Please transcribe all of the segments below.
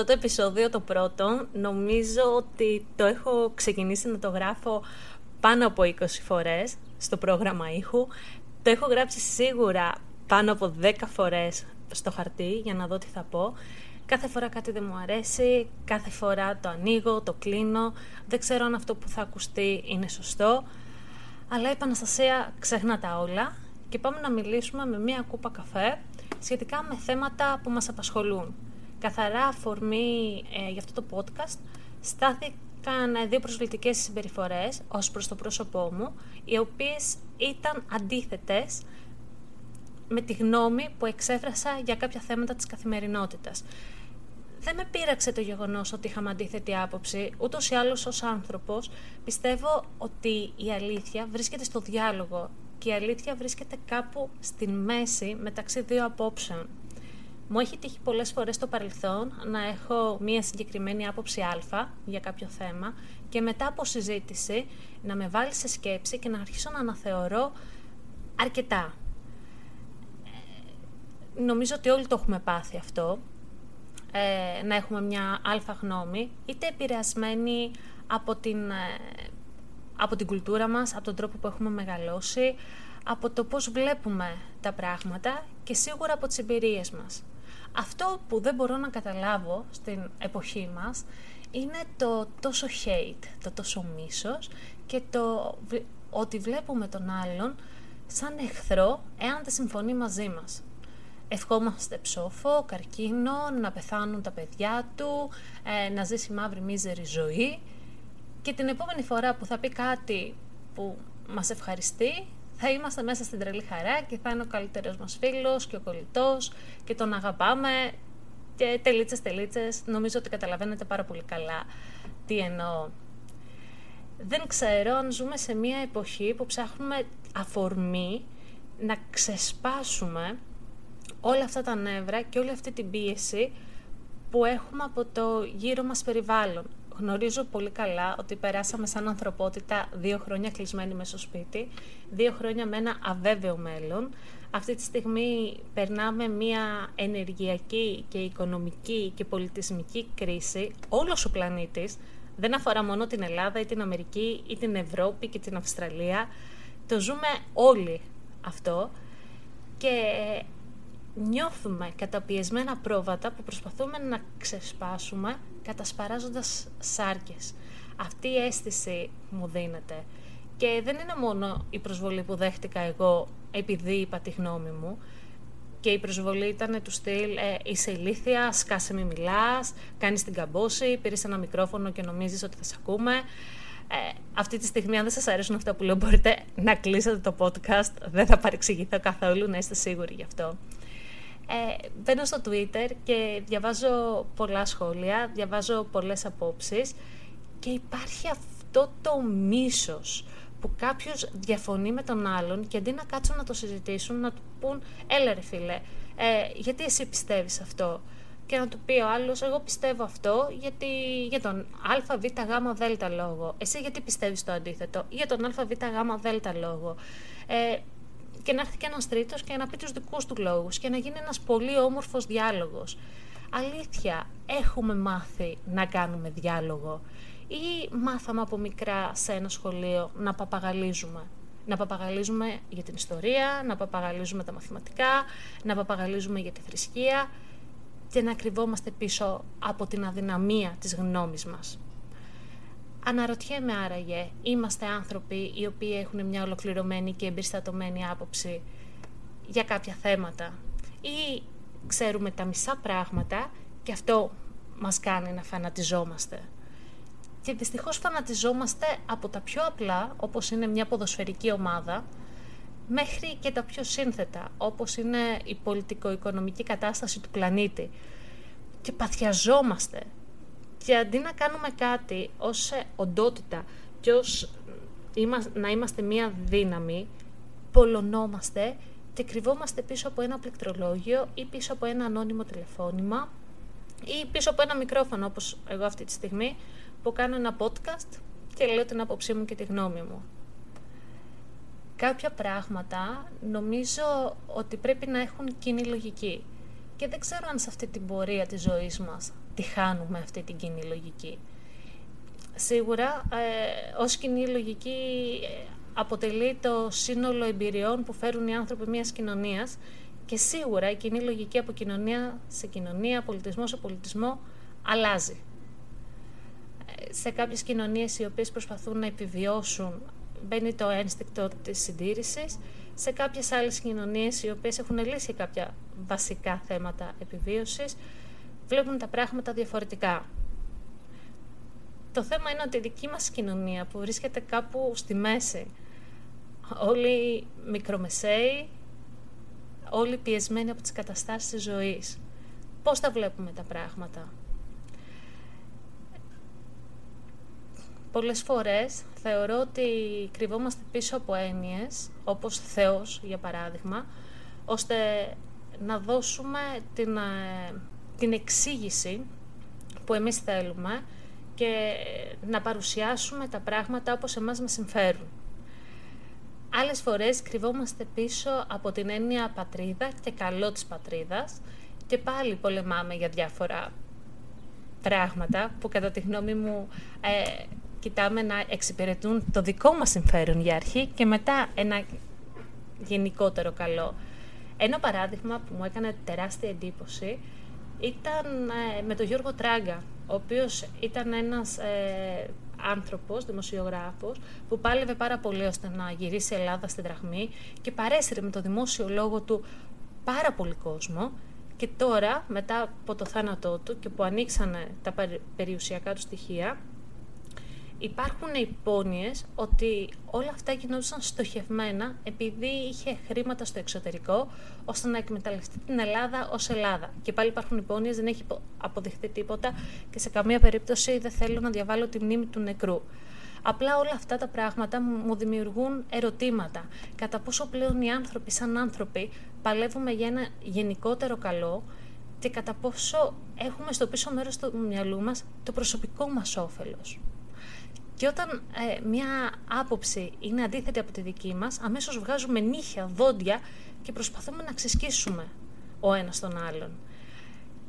Αυτό το επεισόδιο το πρώτο νομίζω ότι το έχω ξεκινήσει να το γράφω πάνω από 20 φορές στο πρόγραμμα ήχου. Το έχω γράψει σίγουρα πάνω από 10 φορές στο χαρτί για να δω τι θα πω. Κάθε φορά κάτι δεν μου αρέσει, κάθε φορά το ανοίγω, το κλείνω, δεν ξέρω αν αυτό που θα ακουστεί είναι σωστό. Αλλά είπα Αναστασία ξέχνα τα όλα και πάμε να μιλήσουμε με μία κούπα καφέ σχετικά με θέματα που μας απασχολούν καθαρά αφορμή ε, για αυτό το podcast στάθηκαν δύο προσβλητικές συμπεριφορές ως προς το πρόσωπό μου, οι οποίες ήταν αντίθετες με τη γνώμη που εξέφρασα για κάποια θέματα της καθημερινότητας. Δεν με πείραξε το γεγονός ότι είχαμε αντίθετη άποψη, ούτως ή άλλως ως άνθρωπος πιστεύω ότι η αλήθεια βρίσκεται στο διάλογο και η αλήθεια βρίσκεται κάπου στην μέση μεταξύ δύο απόψεων. Μου έχει τύχει πολλές φορές στο παρελθόν να έχω μία συγκεκριμένη άποψη α για κάποιο θέμα και μετά από συζήτηση να με βάλει σε σκέψη και να αρχίσω να αναθεωρώ αρκετά. Ε, νομίζω ότι όλοι το έχουμε πάθει αυτό, ε, να έχουμε μια αλφα γνώμη, είτε επηρεασμένη από την, ε, από την κουλτούρα μας, από τον τρόπο που έχουμε μεγαλώσει, από το πώς βλέπουμε τα πράγματα και σίγουρα από τις εμπειρίες μας. Αυτό που δεν μπορώ να καταλάβω στην εποχή μας είναι το τόσο hate, το τόσο μίσος και το ότι βλέπουμε τον άλλον σαν εχθρό εάν δεν συμφωνεί μαζί μας. Ευχόμαστε ψόφο, καρκίνο, να πεθάνουν τα παιδιά του, ε, να ζήσει μαύρη μίζερη ζωή και την επόμενη φορά που θα πει κάτι που μας ευχαριστεί θα είμαστε μέσα στην τρελή χαρά και θα είναι ο καλύτερος μας φίλος και ο κολλητός και τον αγαπάμε και τελίτσες τελίτσες. Νομίζω ότι καταλαβαίνετε πάρα πολύ καλά τι εννοώ. Δεν ξέρω αν ζούμε σε μια εποχή που ψάχνουμε αφορμή να ξεσπάσουμε όλα αυτά τα νεύρα και όλη αυτή την πίεση που έχουμε από το γύρω μας περιβάλλον γνωρίζω πολύ καλά ότι περάσαμε σαν ανθρωπότητα δύο χρόνια κλεισμένοι μέσα στο σπίτι, δύο χρόνια με ένα αβέβαιο μέλλον. Αυτή τη στιγμή περνάμε μια ενεργειακή και οικονομική και πολιτισμική κρίση. Όλος ο πλανήτης δεν αφορά μόνο την Ελλάδα ή την Αμερική ή την Ευρώπη και την Αυστραλία. Το ζούμε όλοι αυτό και νιώθουμε καταπιεσμένα πρόβατα που προσπαθούμε να ξεσπάσουμε κατασπαράζοντας σάρκες. Αυτή η αίσθηση μου δίνεται. Και δεν είναι μόνο η προσβολή που δέχτηκα εγώ επειδή είπα τη γνώμη μου, και η προσβολή ήταν του στυλ ε, «Είσαι ηλίθια, σκάσε μη μιλάς, κάνεις την καμπόση, πήρες ένα μικρόφωνο και νομίζεις ότι θα σε ακούμε». Ε, αυτή τη στιγμή, αν δεν σας αρέσουν αυτά που λέω, μπορείτε να κλείσετε το podcast. Δεν θα παρεξηγηθώ καθόλου, να είστε σίγουροι γι' αυτό ε, μπαίνω στο Twitter και διαβάζω πολλά σχόλια, διαβάζω πολλές απόψεις και υπάρχει αυτό το μίσος που κάποιος διαφωνεί με τον άλλον και αντί να κάτσουν να το συζητήσουν, να του πούν «Έλα ρε φίλε, ε, γιατί εσύ πιστεύεις αυτό» και να του πει ο άλλος «Εγώ πιστεύω αυτό γιατί, για τον α, β, γ, δ λόγο». «Εσύ γιατί πιστεύεις το αντίθετο» «Για τον α, β, γ, δ λόγο». Ε, και να έρθει και ένας τρίτος και να πει τους δικούς του λόγους και να γίνει ένας πολύ όμορφος διάλογος. Αλήθεια, έχουμε μάθει να κάνουμε διάλογο ή μάθαμε από μικρά σε ένα σχολείο να παπαγαλίζουμε; Να παπαγαλίζουμε για την ιστορία, να παπαγαλίζουμε τα μαθηματικά, να παπαγαλίζουμε για τη θρησκεία και να κρυβόμαστε πίσω από την αδυναμία της γνώμης μας. Αναρωτιέμαι άραγε, είμαστε άνθρωποι οι οποίοι έχουν μια ολοκληρωμένη και εμπεριστατωμένη άποψη για κάποια θέματα ή ξέρουμε τα μισά πράγματα και αυτό μας κάνει να φανατιζόμαστε; Και δυστυχώς φανατιζόμαστε από τα πιο απλά, όπως είναι μια ποδοσφαιρική ομάδα, μέχρι και τα πιο σύνθετα, όπως είναι η πολιτικο-οικονομική κατάσταση του πλανήτη. και παθιαζόμαστε. Και αντί να κάνουμε κάτι ως οντότητα και ως να είμαστε μία δύναμη, πολωνόμαστε και κρυβόμαστε πίσω από ένα πληκτρολόγιο ή πίσω από ένα ανώνυμο τηλεφώνημα ή πίσω από ένα μικρόφωνο όπως εγώ αυτή τη στιγμή που κάνω ένα podcast και λέω την άποψή μου και τη γνώμη μου. Κάποια πράγματα νομίζω ότι πρέπει να έχουν κοινή λογική και δεν ξέρω αν σε αυτή την πορεία της ζωής μας τη χάνουμε αυτή την κοινή λογική. Σίγουρα, ε, ως κοινή λογική ε, αποτελεί το σύνολο εμπειριών που φέρουν οι άνθρωποι μιας κοινωνίας και σίγουρα η κοινή λογική από κοινωνία σε κοινωνία, πολιτισμό σε πολιτισμό αλλάζει. Ε, σε κάποιες κοινωνίες οι οποίες προσπαθούν να επιβιώσουν μπαίνει το ένστικτο της συντήρησης, σε κάποιες άλλες κοινωνίες οι οποίες έχουν λύσει κάποια βασικά θέματα επιβίωσης, βλέπουν τα πράγματα διαφορετικά. Το θέμα είναι ότι η δική μας κοινωνία που βρίσκεται κάπου στη μέση, όλοι μικρομεσαίοι, όλοι πιεσμένοι από τις καταστάσεις της ζωής. Πώς τα βλέπουμε τα πράγματα; Πολλές φορές θεωρώ ότι κρυβόμαστε πίσω από έννοιες, όπως Θεός για παράδειγμα, ώστε να δώσουμε την, ε, την εξήγηση που εμείς θέλουμε και να παρουσιάσουμε τα πράγματα όπως εμάς μας συμφέρουν. Άλλες φορές κρυβόμαστε πίσω από την έννοια πατρίδα και καλό της πατρίδας και πάλι πολεμάμε για διάφορα πράγματα που κατά τη γνώμη μου ε, κοιτάμε να εξυπηρετούν το δικό μας συμφέρον για αρχή και μετά ένα γενικότερο καλό. Ένα παράδειγμα που μου έκανε τεράστια εντύπωση ήταν ε, με τον Γιώργο Τράγκα, ο οποίος ήταν ένας ε, άνθρωπος, δημοσιογράφος, που πάλευε πάρα πολύ ώστε να γυρίσει η Ελλάδα στην δραχμή και παρέσυρε με το δημόσιο λόγο του πάρα πολύ κόσμο και τώρα, μετά από το θάνατό του και που ανοίξανε τα περιουσιακά του στοιχεία, υπάρχουν υπόνοιες ότι όλα αυτά γινόντουσαν στοχευμένα επειδή είχε χρήματα στο εξωτερικό ώστε να εκμεταλλευτεί την Ελλάδα ως Ελλάδα. Και πάλι υπάρχουν υπόνοιες, δεν έχει αποδειχθεί τίποτα και σε καμία περίπτωση δεν θέλω να διαβάλω τη μνήμη του νεκρού. Απλά όλα αυτά τα πράγματα μου δημιουργούν ερωτήματα. Κατά πόσο πλέον οι άνθρωποι σαν άνθρωποι παλεύουμε για ένα γενικότερο καλό και κατά πόσο έχουμε στο πίσω μέρος του μυαλού μας το προσωπικό μας όφελος. Και όταν ε, μια άποψη είναι αντίθετη από τη δική μας, αμέσως βγάζουμε νύχια, δόντια και προσπαθούμε να ξεσκίσουμε ο ένας τον άλλον.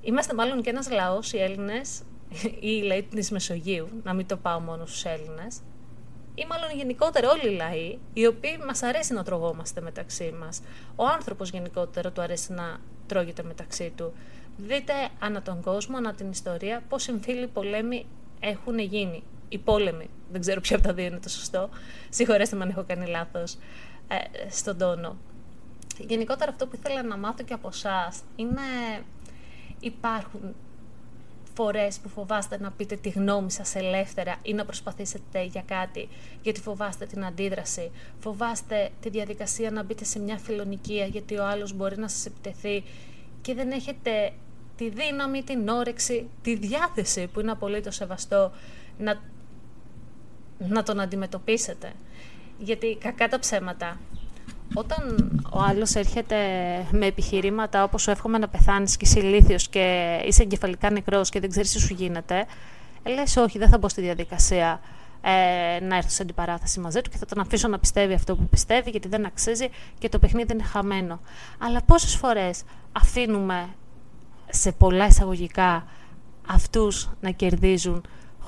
Είμαστε μάλλον και ένας λαός, οι Έλληνες, ή οι λαοί της Μεσογείου, να μην το πάω μόνο στους Έλληνες, ή μάλλον γενικότερα όλοι οι λαοί, οι οποίοι μας αρέσει να τρογόμαστε μεταξύ μας. Ο άνθρωπος γενικότερα του αρέσει να τρώγεται μεταξύ του. Δείτε ανά τον κόσμο, ανά την ιστορία, πώς εμφύλοι πολέμοι έχουν γίνει οι πόλεμοι. Δεν ξέρω ποιο από τα δύο είναι το σωστό. Συγχωρέστε με αν έχω κάνει λάθος ε, στον τόνο. Γενικότερα αυτό που ήθελα να μάθω και από εσάς είναι υπάρχουν φορές που φοβάστε να πείτε τη γνώμη σας ελεύθερα ή να προσπαθήσετε για κάτι γιατί φοβάστε την αντίδραση, φοβάστε τη διαδικασία να μπείτε σε μια φιλονικία γιατί ο άλλος μπορεί να σας επιτεθεί και δεν έχετε τη δύναμη, την όρεξη, τη διάθεση που είναι απολύτως σεβαστό να να τον αντιμετωπίσετε. Γιατί κακά τα ψέματα. Όταν ο άλλος έρχεται με επιχειρήματα όπως σου εύχομαι να πεθάνεις και είσαι ηλίθιος και είσαι εγκεφαλικά νεκρός και δεν ξέρεις τι σου γίνεται, λες όχι δεν θα μπω στη διαδικασία ε, να έρθω σε αντιπαράθεση μαζί του και θα τον αφήσω να πιστεύει αυτό που πιστεύει γιατί δεν αξίζει και το παιχνίδι είναι χαμένο. Αλλά πόσες φορές αφήνουμε σε πολλά εισαγωγικά αυτούς να κερδίζουν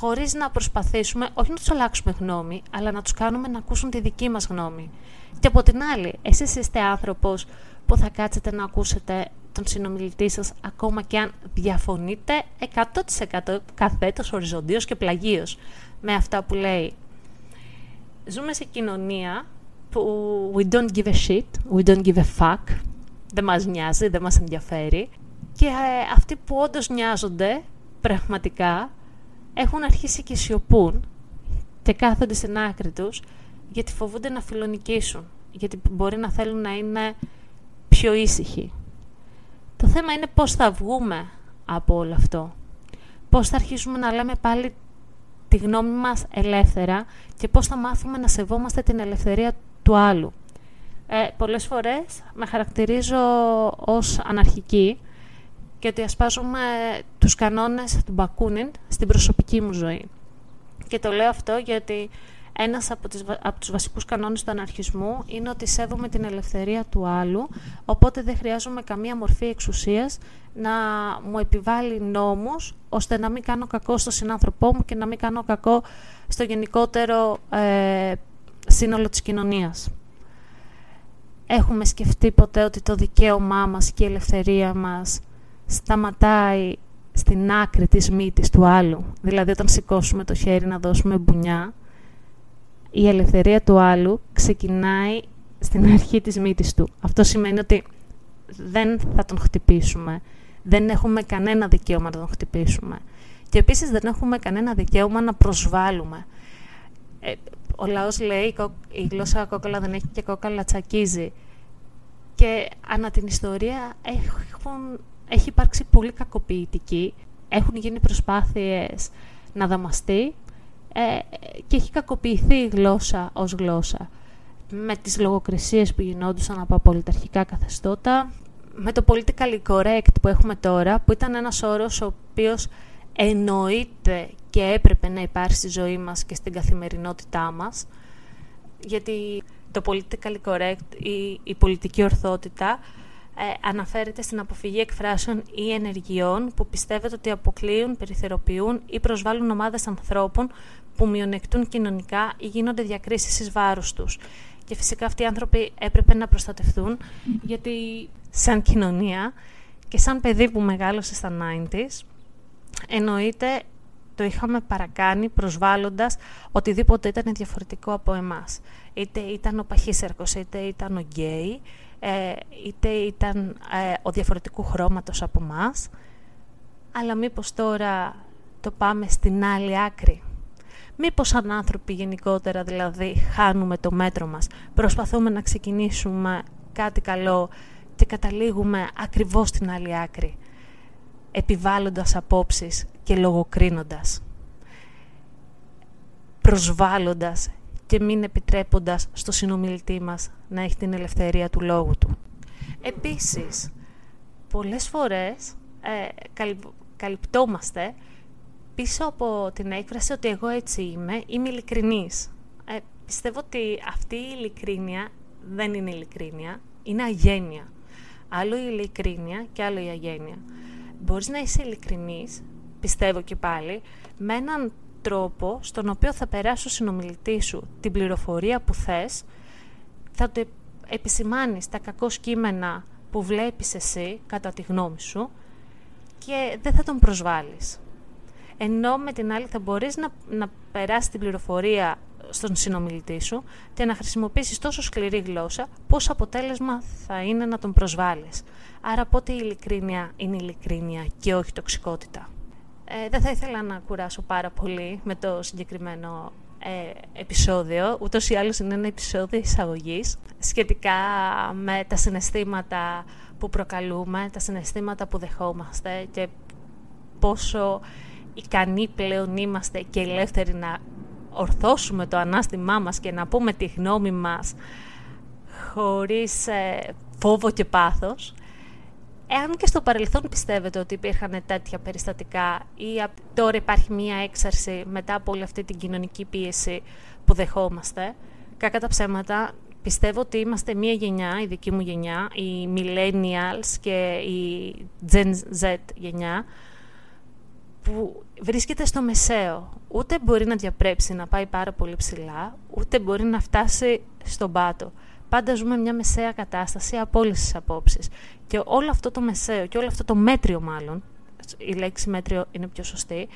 χωρίς να προσπαθήσουμε όχι να τους αλλάξουμε γνώμη, αλλά να τους κάνουμε να ακούσουν τη δική μας γνώμη. Και από την άλλη, εσείς είστε άνθρωπος που θα κάτσετε να ακούσετε τον συνομιλητή σας ακόμα και αν διαφωνείτε 100% καθέτος, οριζοντίως και πλαγίως με αυτά που λέει. Ζούμε σε κοινωνία που we don't give a shit, we don't give a fuck, δεν μας νοιάζει, δεν μας ενδιαφέρει και ε, αυτοί που όντως νοιάζονται πραγματικά έχουν αρχίσει και σιωπούν και κάθονται στην άκρη τους γιατί φοβούνται να φιλονικήσουν, γιατί μπορεί να θέλουν να είναι πιο ήσυχοι. Το θέμα είναι πώς θα βγούμε από όλο αυτό. Πώς θα αρχίσουμε να λέμε πάλι τη γνώμη μας ελεύθερα και πώς θα μάθουμε να σεβόμαστε την ελευθερία του άλλου. Ε, πολλές φορές με χαρακτηρίζω ως αναρχική και ότι ασπάζουμε τους κανόνες του Μπακούνιν στην προσωπική μου ζωή. Και το λέω αυτό γιατί ένας από, τις, από τους βασικούς κανόνες του αναρχισμού είναι ότι σέβομαι την ελευθερία του άλλου, οπότε δεν χρειάζομαι καμία μορφή εξουσίας να μου επιβάλλει νόμους, ώστε να μην κάνω κακό στο συνάνθρωπό μου και να μην κάνω κακό στο γενικότερο ε, σύνολο της κοινωνίας. Έχουμε σκεφτεί ποτέ ότι το δικαίωμά μας και η ελευθερία μας σταματάει στην άκρη της μύτης του άλλου. Δηλαδή όταν σηκώσουμε το χέρι να δώσουμε μπουνιά, η ελευθερία του άλλου ξεκινάει στην αρχή της μύτης του. Αυτό σημαίνει ότι δεν θα τον χτυπήσουμε. Δεν έχουμε κανένα δικαίωμα να τον χτυπήσουμε. Και επίσης δεν έχουμε κανένα δικαίωμα να προσβάλλουμε. Ε, ο λαός λέει η γλώσσα κόκαλα δεν έχει και κόκαλα τσακίζει. Και ανά την ιστορία έχουν, έχει υπάρξει πολύ κακοποιητική. Έχουν γίνει προσπάθειες να δαμαστεί ε, και έχει κακοποιηθεί η γλώσσα ως γλώσσα με τις λογοκρισίες που γινόντουσαν από απολυταρχικά καθεστώτα, με το political correct που έχουμε τώρα, που ήταν ένας όρος ο οποίος εννοείται και έπρεπε να υπάρχει στη ζωή μας και στην καθημερινότητά μας, γιατί το political correct ή η πολιτική ορθότητα ε, αναφέρεται στην αποφυγή εκφράσεων ή ενεργειών που πιστεύετε ότι αποκλείουν, περιθεροποιούν ή προσβάλλουν ομάδες ανθρώπων που μειονεκτούν κοινωνικά ή γίνονται διακρίσεις εις βάρος τους. Και φυσικά αυτοί οι άνθρωποι έπρεπε να προστατευτούν, γιατί σαν κοινωνία και σαν παιδί που μεγάλωσε στα 90s, εννοείται το είχαμε παρακάνει προσβάλλοντας οτιδήποτε ήταν διαφορετικό από εμάς. Είτε ήταν ο παχύσερκος, είτε ήταν ο γκέι, ε, είτε ήταν ε, ο διαφορετικού χρώματος από μας, αλλά μήπως τώρα το πάμε στην άλλη άκρη. Μήπως σαν άνθρωποι γενικότερα δηλαδή χάνουμε το μέτρο μας, προσπαθούμε να ξεκινήσουμε κάτι καλό και καταλήγουμε ακριβώς στην άλλη άκρη, επιβάλλοντας απόψεις και λογοκρίνοντας, προσβάλλοντας και μην επιτρέποντας στο συνομιλητή μας να έχει την ελευθερία του λόγου του. Επίσης, πολλές φορές ε, καλυπτόμαστε πίσω από την έκφραση ότι εγώ έτσι είμαι, είμαι ειλικρινής. Ε, πιστεύω ότι αυτή η ειλικρίνεια δεν είναι ειλικρίνεια, είναι αγένεια. Άλλο η ειλικρίνεια και άλλο η αγένεια. Μπορείς να είσαι ειλικρινής, πιστεύω και πάλι, με έναν τρόπο στον οποίο θα περάσει ο συνομιλητή σου την πληροφορία που θες, θα το επισημάνεις τα κακό κείμενα που βλέπεις εσύ, κατά τη γνώμη σου, και δεν θα τον προσβάλλεις. Ενώ με την άλλη θα μπορείς να, να περάσεις την πληροφορία στον συνομιλητή σου και να χρησιμοποιήσεις τόσο σκληρή γλώσσα, πώς αποτέλεσμα θα είναι να τον προσβάλλεις. Άρα πότε η ειλικρίνεια είναι ειλικρίνεια και όχι τοξικότητα. Ε, δεν θα ήθελα να κουράσω πάρα πολύ με το συγκεκριμένο ε, επεισόδιο, ούτως ή άλλως είναι ένα επεισόδιο εισαγωγής σχετικά με τα συναισθήματα που προκαλούμε, τα συναισθήματα που δεχόμαστε και πόσο ικανοί πλέον είμαστε και ελεύθεροι να ορθώσουμε το ανάστημά μας και να πούμε τη γνώμη μας χωρίς ε, φόβο και πάθος. Εάν και στο παρελθόν πιστεύετε ότι υπήρχαν τέτοια περιστατικά ή τώρα υπάρχει μία έξαρση μετά από όλη αυτή την κοινωνική πίεση που δεχόμαστε, κακά τα ψέματα, πιστεύω ότι είμαστε μία γενιά, η δική μου γενιά, οι millennials και η Gen Z γενιά, που βρίσκεται στο μεσαίο. Ούτε μπορεί να διαπρέψει να πάει πάρα πολύ ψηλά, ούτε μπορεί να φτάσει στον πάτο. Πάντα ζούμε μια μεσαία κατάσταση από όλες τις απόψεις. Και όλο αυτό το μεσαίο και όλο αυτό το μέτριο, μάλλον, η λέξη μέτριο είναι πιο σωστή,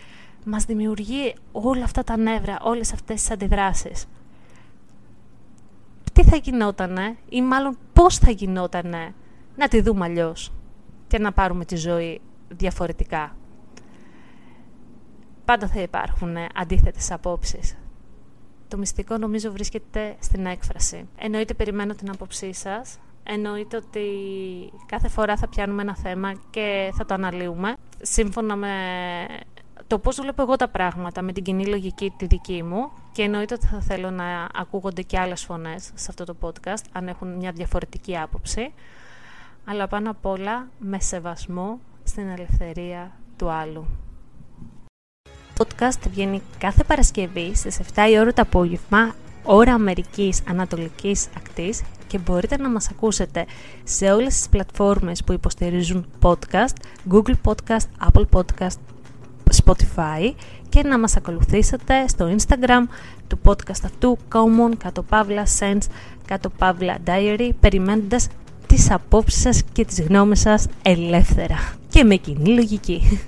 μας δημιουργεί όλα αυτά τα νεύρα, όλες αυτές τις αντιδράσεις. Τι θα γινότανε, ή μάλλον πώς θα γινότανε, να τη δούμε αλλιώς και να πάρουμε τη ζωή διαφορετικά. Πάντα θα υπάρχουν αντίθετες απόψεις. Το μυστικό νομίζω βρίσκεται στην έκφραση. Εννοείται περιμένω την άποψή σας εννοείται ότι κάθε φορά θα πιάνουμε ένα θέμα και θα το αναλύουμε σύμφωνα με το πώς βλέπω εγώ τα πράγματα με την κοινή λογική τη δική μου και εννοείται ότι θα θέλω να ακούγονται και άλλες φωνές σε αυτό το podcast αν έχουν μια διαφορετική άποψη αλλά πάνω απ' όλα με σεβασμό στην ελευθερία του άλλου. Το podcast βγαίνει κάθε Παρασκευή στις 7 η ώρα το απόγευμα ώρα Αμερικής Ανατολικής Ακτής και μπορείτε να μας ακούσετε σε όλες τις πλατφόρμες που υποστηρίζουν podcast, Google Podcast, Apple Podcast, Spotify και να μας ακολουθήσετε στο Instagram του podcast αυτού Common, κάτω παύλα Sense, κάτω παύλα Diary, περιμένοντας τις απόψεις σας και τις γνώμες σας ελεύθερα και με κοινή λογική.